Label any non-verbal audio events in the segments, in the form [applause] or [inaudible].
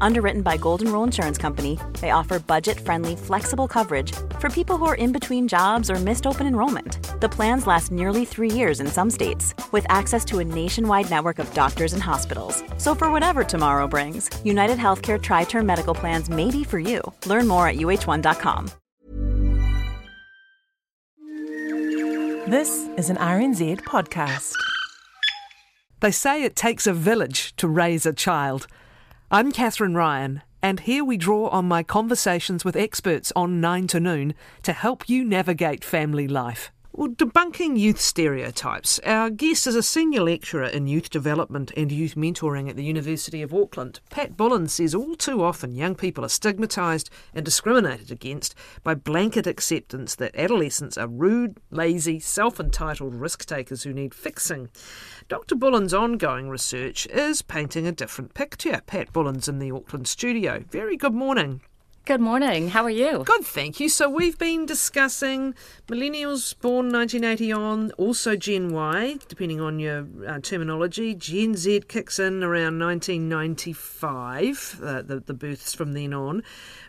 Underwritten by Golden Rule Insurance Company, they offer budget friendly, flexible coverage for people who are in between jobs or missed open enrollment. The plans last nearly three years in some states, with access to a nationwide network of doctors and hospitals. So, for whatever tomorrow brings, United Healthcare Tri Term Medical Plans may be for you. Learn more at uh1.com. This is an RNZ podcast. They say it takes a village to raise a child. I'm Kathryn Ryan, and here we draw on my conversations with experts on 9 to Noon to help you navigate family life. Well, debunking youth stereotypes. Our guest is a senior lecturer in youth development and youth mentoring at the University of Auckland. Pat Bullen says all too often young people are stigmatised and discriminated against by blanket acceptance that adolescents are rude, lazy, self entitled risk takers who need fixing. Dr. Bullen's ongoing research is painting a different picture. Pat Bullen's in the Auckland studio. Very good morning. Good morning. How are you? Good, thank you. So we've been discussing millennials born 1980 on, also Gen Y, depending on your uh, terminology. Gen Z kicks in around 1995, uh, the, the births from then on.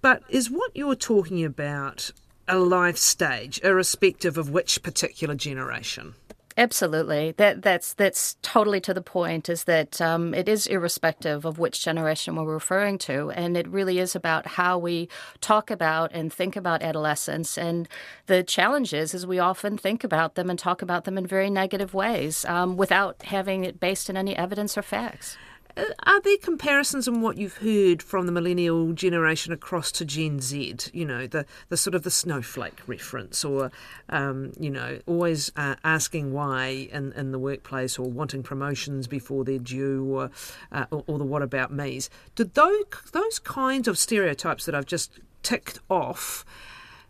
But is what you're talking about a life stage, irrespective of which particular generation? Absolutely. That that's that's totally to the point. Is that um, it is irrespective of which generation we're referring to, and it really is about how we talk about and think about adolescence. And the challenge is, is we often think about them and talk about them in very negative ways um, without having it based in any evidence or facts. Are there comparisons in what you've heard from the millennial generation across to Gen Z? You know, the, the sort of the snowflake reference, or um, you know, always uh, asking why in, in the workplace, or wanting promotions before they're due, or uh, or, or the what about me's. Did those those kinds of stereotypes that I've just ticked off?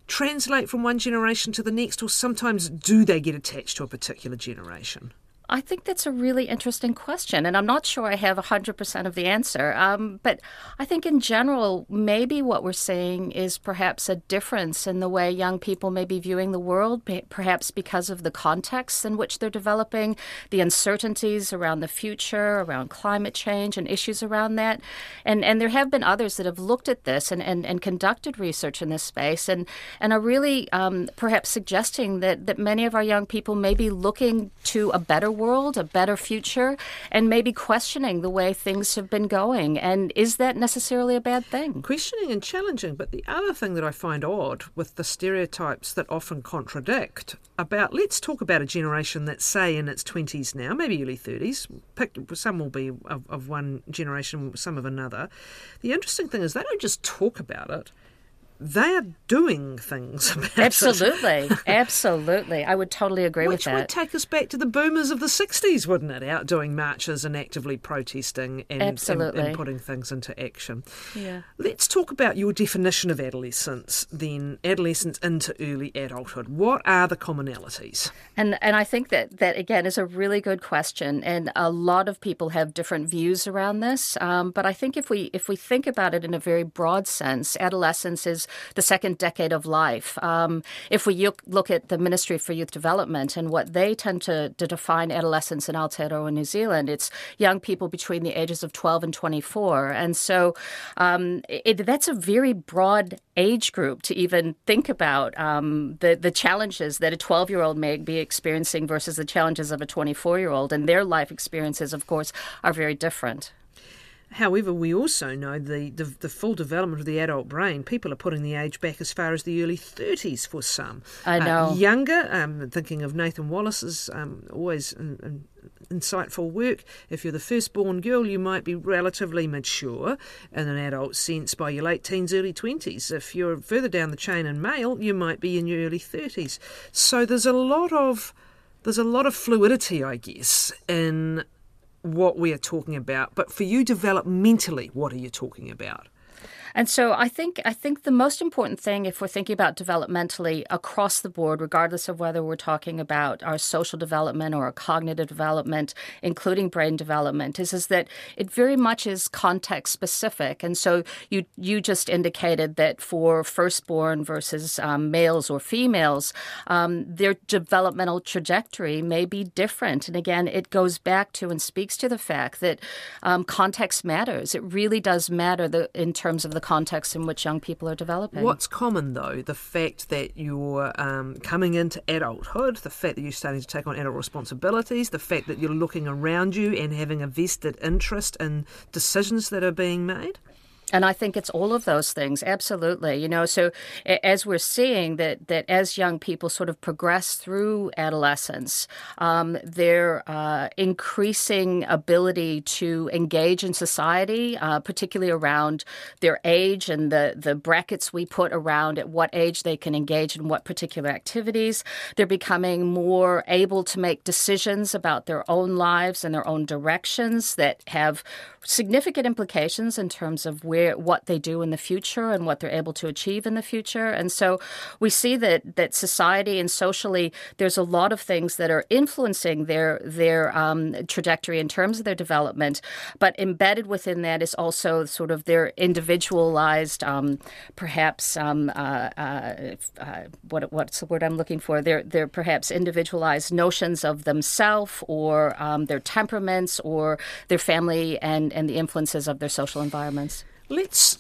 Translate from one generation to the next, or sometimes do they get attached to a particular generation? I think that's a really interesting question, and I'm not sure I have 100% of the answer. Um, but I think in general, maybe what we're seeing is perhaps a difference in the way young people may be viewing the world, perhaps because of the context in which they're developing, the uncertainties around the future, around climate change, and issues around that. And, and there have been others that have looked at this and, and, and conducted research in this space and, and are really um, perhaps suggesting that, that many of our young people may be looking to a better world, a better future, and maybe questioning the way things have been going. And is that necessarily a bad thing? Questioning and challenging. But the other thing that I find odd with the stereotypes that often contradict about, let's talk about a generation that's, say, in its 20s now, maybe early 30s. Pick, some will be of, of one generation, some of another. The interesting thing is they don't just talk about it they are doing things [laughs] absolutely. [laughs] Absolutely. I would totally agree Which with that. would take us back to the boomers of the 60s wouldn't it? Out doing marches and actively protesting and, absolutely. and, and putting things into action. Yeah. Let's talk about your definition of adolescence then. Adolescence into early adulthood. What are the commonalities? And and i think that that again is a really good question and a lot of people have different views around this. Um, but i think if we if we think about it in a very broad sense adolescence is the second decade of life. Um, if we look at the Ministry for Youth Development and what they tend to, to define adolescence in Aotearoa New Zealand, it's young people between the ages of 12 and 24. And so um, it, that's a very broad age group to even think about um, the, the challenges that a 12 year old may be experiencing versus the challenges of a 24 year old. And their life experiences, of course, are very different. However, we also know the, the, the, full development of the adult brain. People are putting the age back as far as the early 30s for some. I uh, know. Uh, younger, um, thinking of Nathan Wallis's um, always insightful work. If you're the firstborn girl, you might be relatively mature in an adult sense by your late teens, early 20s. If you're further down the chain in male, you might be in your early 30s. So there's a lot of there's a lot of fluidity, I guess, in what we are talking about. But for you developmentally, what are you talking about? And so I think I think the most important thing, if we're thinking about developmentally across the board, regardless of whether we're talking about our social development or our cognitive development, including brain development, is is that it very much is context specific. And so you you just indicated that for firstborn versus um, males or females, um, their developmental trajectory may be different. And again, it goes back to and speaks to the fact that um, context matters. It really does matter the, in terms of the context in which young people are developing. What's common, though, the fact that you're um, coming into adulthood, the fact that you're starting to take on adult responsibilities, the fact that you're looking around you and having a vested interest in decisions that are being made? And I think it's all of those things, absolutely. You know, so as we're seeing that that as young people sort of progress through adolescence, um, their uh, increasing ability to engage in society, uh, particularly around their age and the the brackets we put around at what age they can engage in what particular activities, they're becoming more able to make decisions about their own lives and their own directions that have significant implications in terms of where what they do in the future and what they're able to achieve in the future. And so we see that that society and socially there's a lot of things that are influencing their their um, trajectory in terms of their development, but embedded within that is also sort of their individualized, um, perhaps um, uh, uh, uh, what what's the word I'm looking for? Their their perhaps individualized notions of themselves or um, their temperaments or their family and and, the influences of their social environments. Let's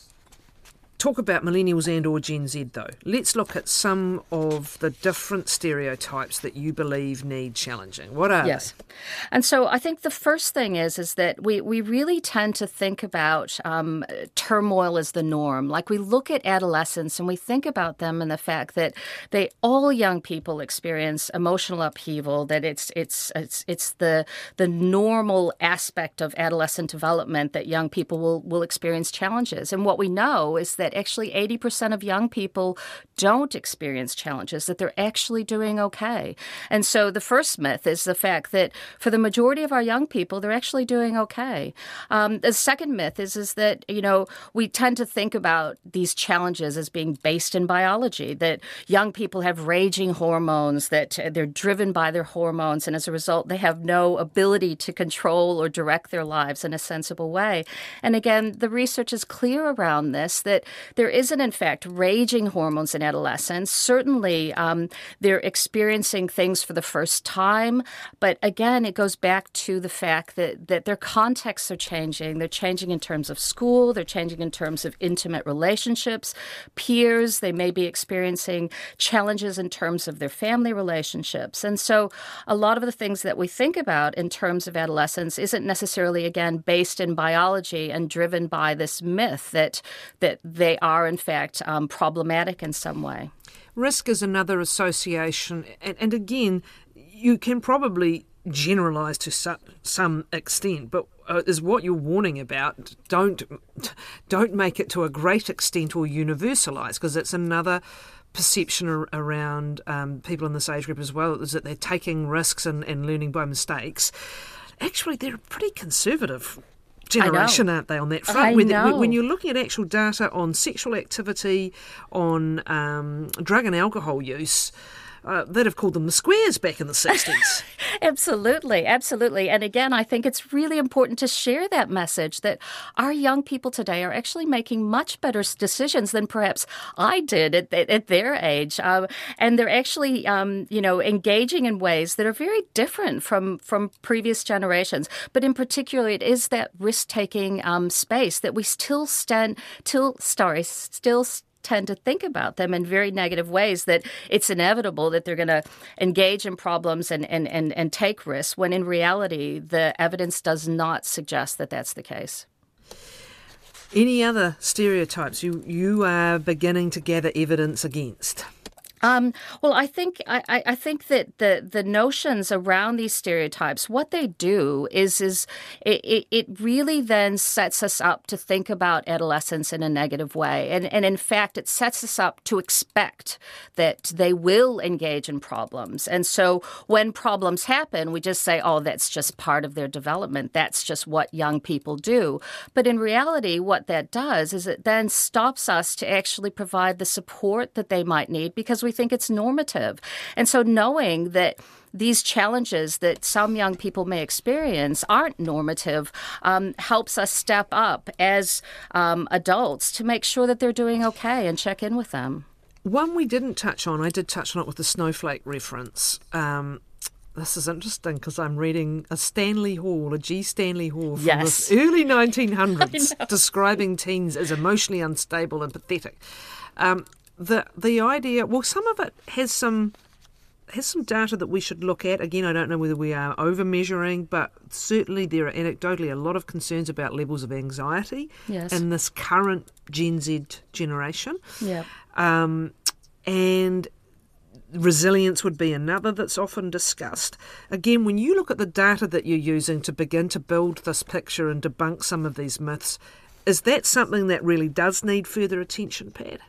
talk about millennials and or Gen Z though. Let's look at some of the different stereotypes that you believe need challenging. What are yes. they? And so I think the first thing is is that we we really tend to think about um, turmoil as the norm. Like we look at adolescents and we think about them and the fact that they all young people experience emotional upheaval. That it's it's it's it's the the normal aspect of adolescent development that young people will will experience challenges. And what we know is that that actually 80% of young people don't experience challenges, that they're actually doing okay. And so the first myth is the fact that for the majority of our young people, they're actually doing okay. Um, the second myth is, is that, you know, we tend to think about these challenges as being based in biology, that young people have raging hormones, that they're driven by their hormones, and as a result, they have no ability to control or direct their lives in a sensible way. And again, the research is clear around this that there isn't, in fact, raging hormones in adolescence. Certainly, um, they're experiencing things for the first time. But again, it goes back to the fact that, that their contexts are changing. They're changing in terms of school, they're changing in terms of intimate relationships, peers. They may be experiencing challenges in terms of their family relationships. And so, a lot of the things that we think about in terms of adolescence isn't necessarily, again, based in biology and driven by this myth that, that they they are, in fact, um, problematic in some way. Risk is another association, and, and again, you can probably generalize to su- some extent, but uh, is what you're warning about. Don't don't make it to a great extent or universalize, because it's another perception ar- around um, people in this age group as well is that they're taking risks and, and learning by mistakes. Actually, they're pretty conservative generation, aren't they, on that front? When, when you're looking at actual data on sexual activity, on um, drug and alcohol use, uh, they'd have called them the squares back in the [laughs] 60s. absolutely, absolutely. And again, I think it's really important to share that message that our young people today are actually making much better decisions than perhaps I did at, at, at their age. Uh, and they're actually, um, you know, engaging in ways that are very different from, from previous generations. But in particular, it is that risk taking um, space that we still stand, till, sorry, still tend to think about them in very negative ways that it's inevitable that they're going to engage in problems and, and, and, and take risks when in reality the evidence does not suggest that that's the case. Any other stereotypes you, you are beginning to gather evidence against? Um, well, I think I, I think that the the notions around these stereotypes, what they do is is it, it really then sets us up to think about adolescence in a negative way, and and in fact, it sets us up to expect that they will engage in problems, and so when problems happen, we just say, oh, that's just part of their development. That's just what young people do. But in reality, what that does is it then stops us to actually provide the support that they might need because we we think it's normative. And so knowing that these challenges that some young people may experience aren't normative um, helps us step up as um, adults to make sure that they're doing okay and check in with them. One we didn't touch on, I did touch on it with the snowflake reference. Um, this is interesting because I'm reading a Stanley Hall, a G. Stanley Hall from yes. the [laughs] early 1900s, [laughs] describing teens as emotionally unstable and pathetic. Um, the the idea well some of it has some has some data that we should look at. Again, I don't know whether we are over measuring, but certainly there are anecdotally a lot of concerns about levels of anxiety yes. in this current Gen Z generation. Yeah. Um, and resilience would be another that's often discussed. Again, when you look at the data that you're using to begin to build this picture and debunk some of these myths, is that something that really does need further attention, Pat?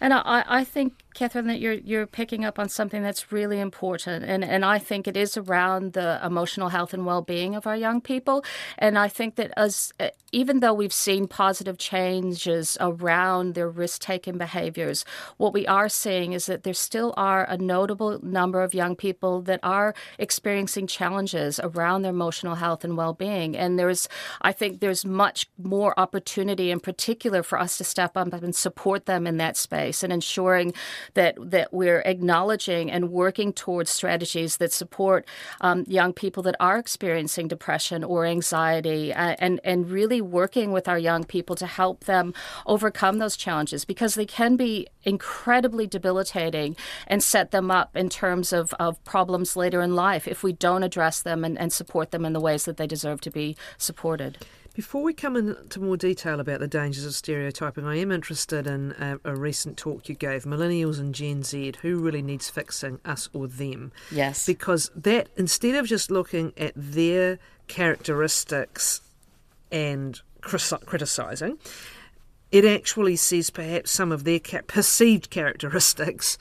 And I, I think Kathryn, that you're you're picking up on something that's really important, and and I think it is around the emotional health and well being of our young people. And I think that as uh, even though we've seen positive changes around their risk taking behaviors, what we are seeing is that there still are a notable number of young people that are experiencing challenges around their emotional health and well being. And there's, I think, there's much more opportunity, in particular, for us to step up and support them in that space and ensuring that that we're acknowledging and working towards strategies that support um, young people that are experiencing depression or anxiety, uh, and and really working with our young people to help them overcome those challenges because they can be incredibly debilitating and set them up in terms of, of problems later in life if we don't address them and, and support them in the ways that they deserve to be supported. Before we come into more detail about the dangers of stereotyping, I am interested in a, a, recent talk you gave, Millennials and Gen Z, who really needs fixing, us or them? Yes. Because that, instead of just looking at their characteristics and criticising, it actually says perhaps some of their perceived characteristics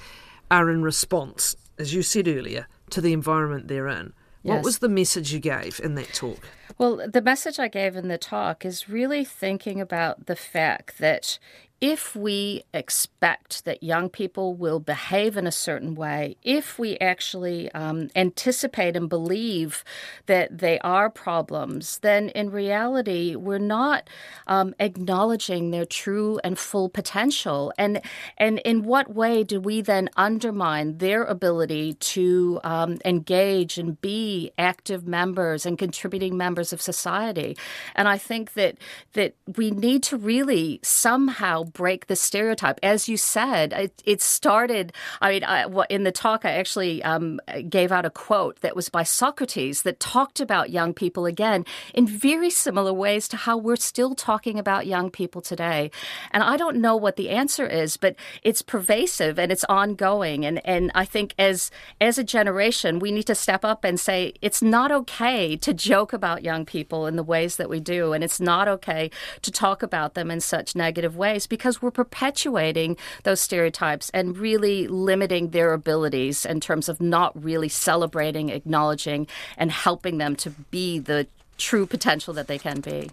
are in response, as you said earlier, to the environment they're in. Yes. What was the message you gave in that talk? Well, the message I gave in the talk is really thinking about the fact that if we expect that young people will behave in a certain way, if we actually um, anticipate and believe that they are problems, then in reality, we're not um, acknowledging their true and full potential. And, and in what way do we then undermine their ability to um, engage and be active members and contributing members of society? And I think that, that we need to really somehow break the stereotype. As you said, it, it started. I mean, I, in the talk, I actually um, gave out a quote that was by Socrates that talked about young people again in very similar ways to how we're still talking about young people today. And I don't know what the answer is, but it's pervasive and it's ongoing. And and I think as as a generation, we need to step up and say it's not okay to joke about young people in the ways that we do, and it's not okay to talk about them in such negative ways because we're perpetuating those stereotypes and really limiting their abilities in terms of not really celebrating, acknowledging, and helping them to be the true potential that they can be.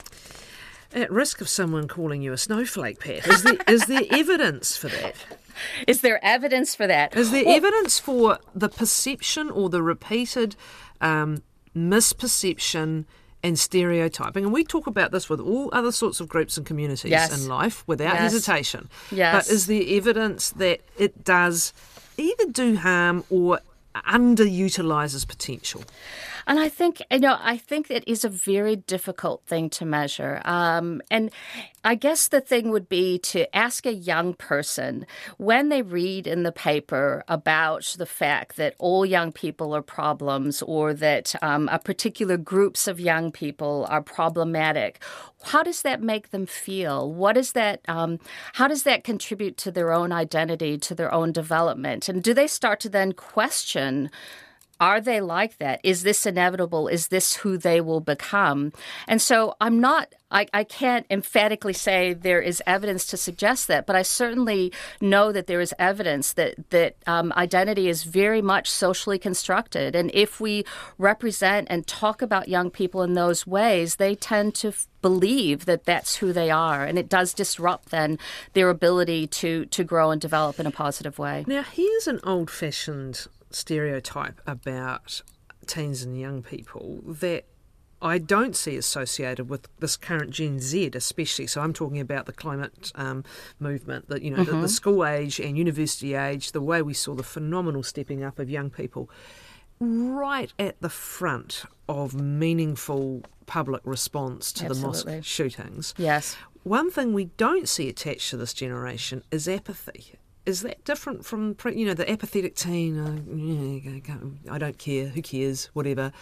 At risk of someone calling you a snowflake, Pat, is there, is [laughs] there evidence for that? Is there evidence for that? Is there well, evidence for the perception or the repeated um, misperception and stereotyping. And we talk about this with all other sorts of groups and communities yes. in life without yes. hesitation. Yes. But is there evidence that it does either do harm or underutilizes potential? And I think you know, I think it is a very difficult thing to measure. Um, and I guess the thing would be to ask a young person when they read in the paper about the fact that all young people are problems or that um, a particular groups of young people are problematic. How does that make them feel? What is that? Um, how does that contribute to their own identity, to their own development? And do they start to then question? Are they like that? Is this inevitable? Is this who they will become? And so I'm not, I, I can't emphatically say there is evidence to suggest that, but I certainly know that there is evidence that, that um, identity is very much socially constructed. And if we represent and talk about young people in those ways, they tend to believe that that's who they are and it does disrupt then their ability to to grow and develop in a positive way now here's an old fashioned stereotype about teens and young people that I don't see associated with this current Gen Z, especially. So I'm talking about the climate um, movement, that you know, mm-hmm. the, the, mm-hmm. school age and university age, the way we saw the phenomenal stepping up of young people, right at the front of meaningful public response to Absolutely. the mosque shootings. Yes. One thing we don't see attached to this generation is apathy is that different from you know the apathetic teen? Uh, I don't care. Who cares? Whatever.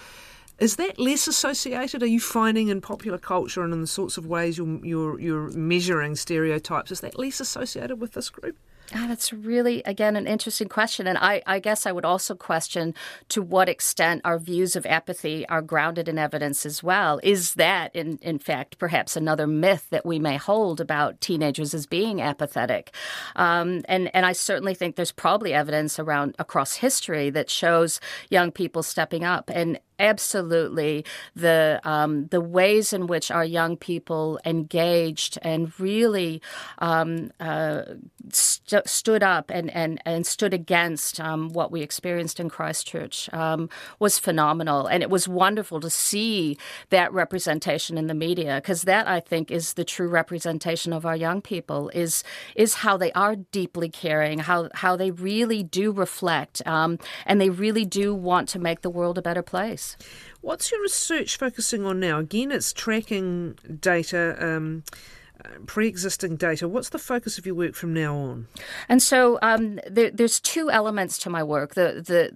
Is that less associated? Are you finding in popular culture and in the sorts of ways you're you're, you're measuring stereotypes? Is that less associated with this group? Ah, that's really, again, an interesting question. And I, I, guess I would also question to what extent our views of apathy are grounded in evidence as well. Is that, in, in fact, perhaps another myth that we may hold about teenagers as being apathetic? Um, and, and I certainly think there's probably evidence around across history that shows young people stepping up. And absolutely the um, the ways in which our young people engaged and really um, uh, st- stood up and, and, and stood against um, what we experienced in Christchurch um, was phenomenal. And it was wonderful to see that representation in the media because that I think is the true representation of our young people is is how they are deeply caring, how how they really do reflect, um, and they really do want to make the world a better place. What's your research focusing on now? Again, it's tracking data. Um, pre-existing data. What's the focus of your work from now on? And so um, there, there's two elements to my work. The the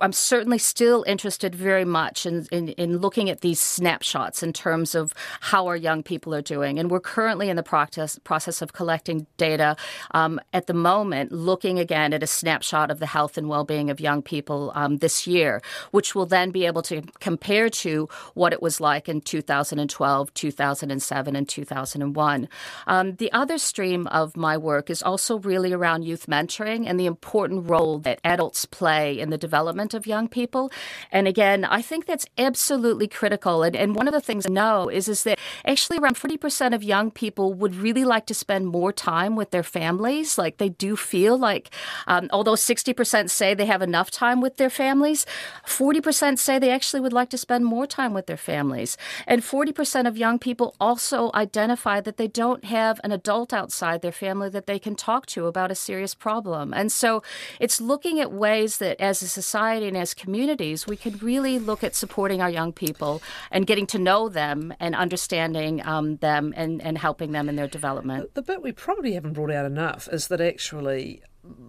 I'm certainly still interested very much in, in, in looking at these snapshots in terms of how our young people are doing. And we're currently in the process process of collecting data um, at the moment, looking again at a snapshot of the health and well-being of young people um, this year, which will then be able to compare to what it was like in 2012, 2007, and 2001. Um, the other stream of my work is also really around youth mentoring and the important role that adults play in the development of young people. And again, I think that's absolutely critical. And, and one of the things I know is, is that actually around 40% of young people would really like to spend more time with their families. Like they do feel like, um, although 60% say they have enough time with their families, 40% say they actually would like to spend more time with their families. And 40% of young people also identify that they don't have an adult outside their family that they can talk to about a serious problem. And so it's looking at ways that as a society and as communities, we could really look at supporting our young people and getting to know them and understanding um, them and, and helping them in their development. The bit we probably haven't brought out enough is that actually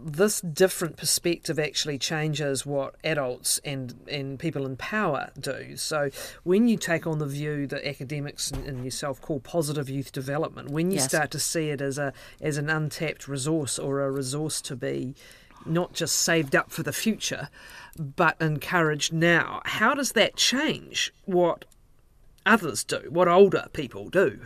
this different perspective actually changes what adults and, and people in power do. So when you take on the view that academics and yourself call positive youth development, when you yes. start to see it as a as an untapped resource or a resource to be not just saved up for the future, but encouraged now, how does that change what others do, what older people do?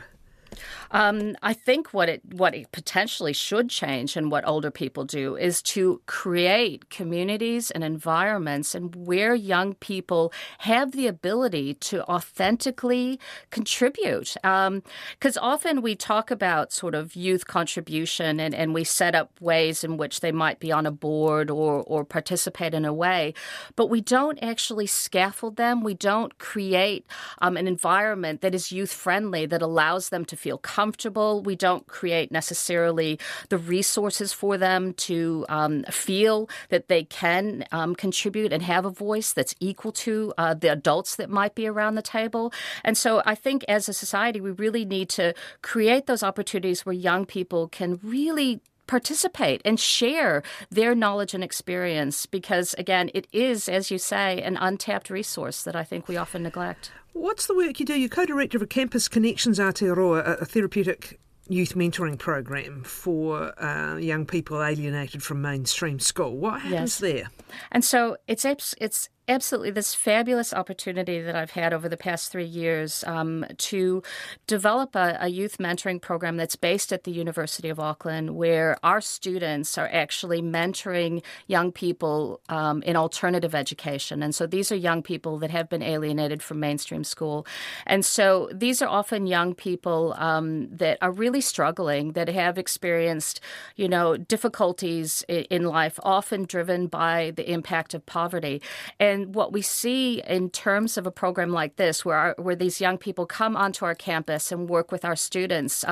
Um, I think what it what it potentially should change and what older people do is to create communities and environments and where young people have the ability to authentically contribute. Because um, often we talk about sort of youth contribution and, and we set up ways in which they might be on a board or or participate in a way, but we don't actually scaffold them. We don't create um, an environment that is youth friendly that allows them to feel comfortable. We don't create necessarily the resources for them to um, feel that they can um, contribute and have a voice that's equal to uh, the adults that might be around the table. And so I think as a society, we really need to create those opportunities where young people can really participate and share their knowledge and experience because, again, it is, as you say, an untapped resource that I think we often neglect. What's the work you do? You're co director of Campus Connections Aotearoa, a therapeutic youth mentoring program for uh, young people alienated from mainstream school. What happens yes. there? And so it's it's absolutely this fabulous opportunity that I've had over the past three years um, to develop a, a, youth mentoring program that's based at the University of Auckland, where our students are actually mentoring young people um, in alternative education. And so these are young people that have been alienated from mainstream school. And so these are often young people um, that are really struggling, that have experienced, you know, difficulties in life, often driven by the impact of poverty. And and what we see in terms of a program like this, where our, where these young people come onto our campus and work with our students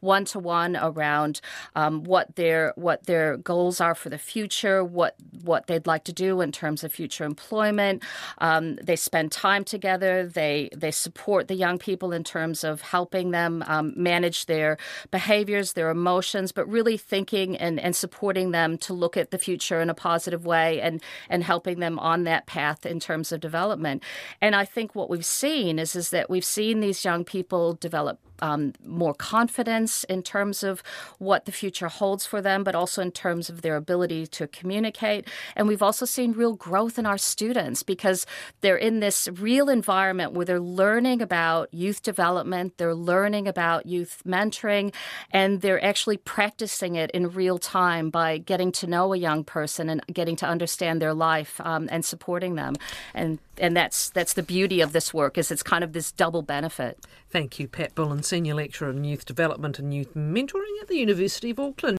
one to one around um, what their what their goals are for the future, what what they'd like to do in terms of future employment. Um, they spend time together. They they support the young people in terms of helping them um, manage their behaviors, their emotions, but really thinking and, and supporting them to look at the future in a positive way and and helping them on that path in terms of development. And I think what we've seen is is that we've seen these young people develop um, more confidence in terms of what the future holds for them, but also in terms of their ability to communicate. And we've also seen real growth in our students because they're in this real environment where they're learning about youth development, they're learning about youth mentoring, and they're actually practicing it in real time by getting to know a young person and getting to understand their life um, and supporting them. And and that's that's the beauty of this work is it's kind of this double benefit. Thank you, Pat Bullen, Senior Lecturer in Youth Development and Youth Mentoring at the University of Auckland.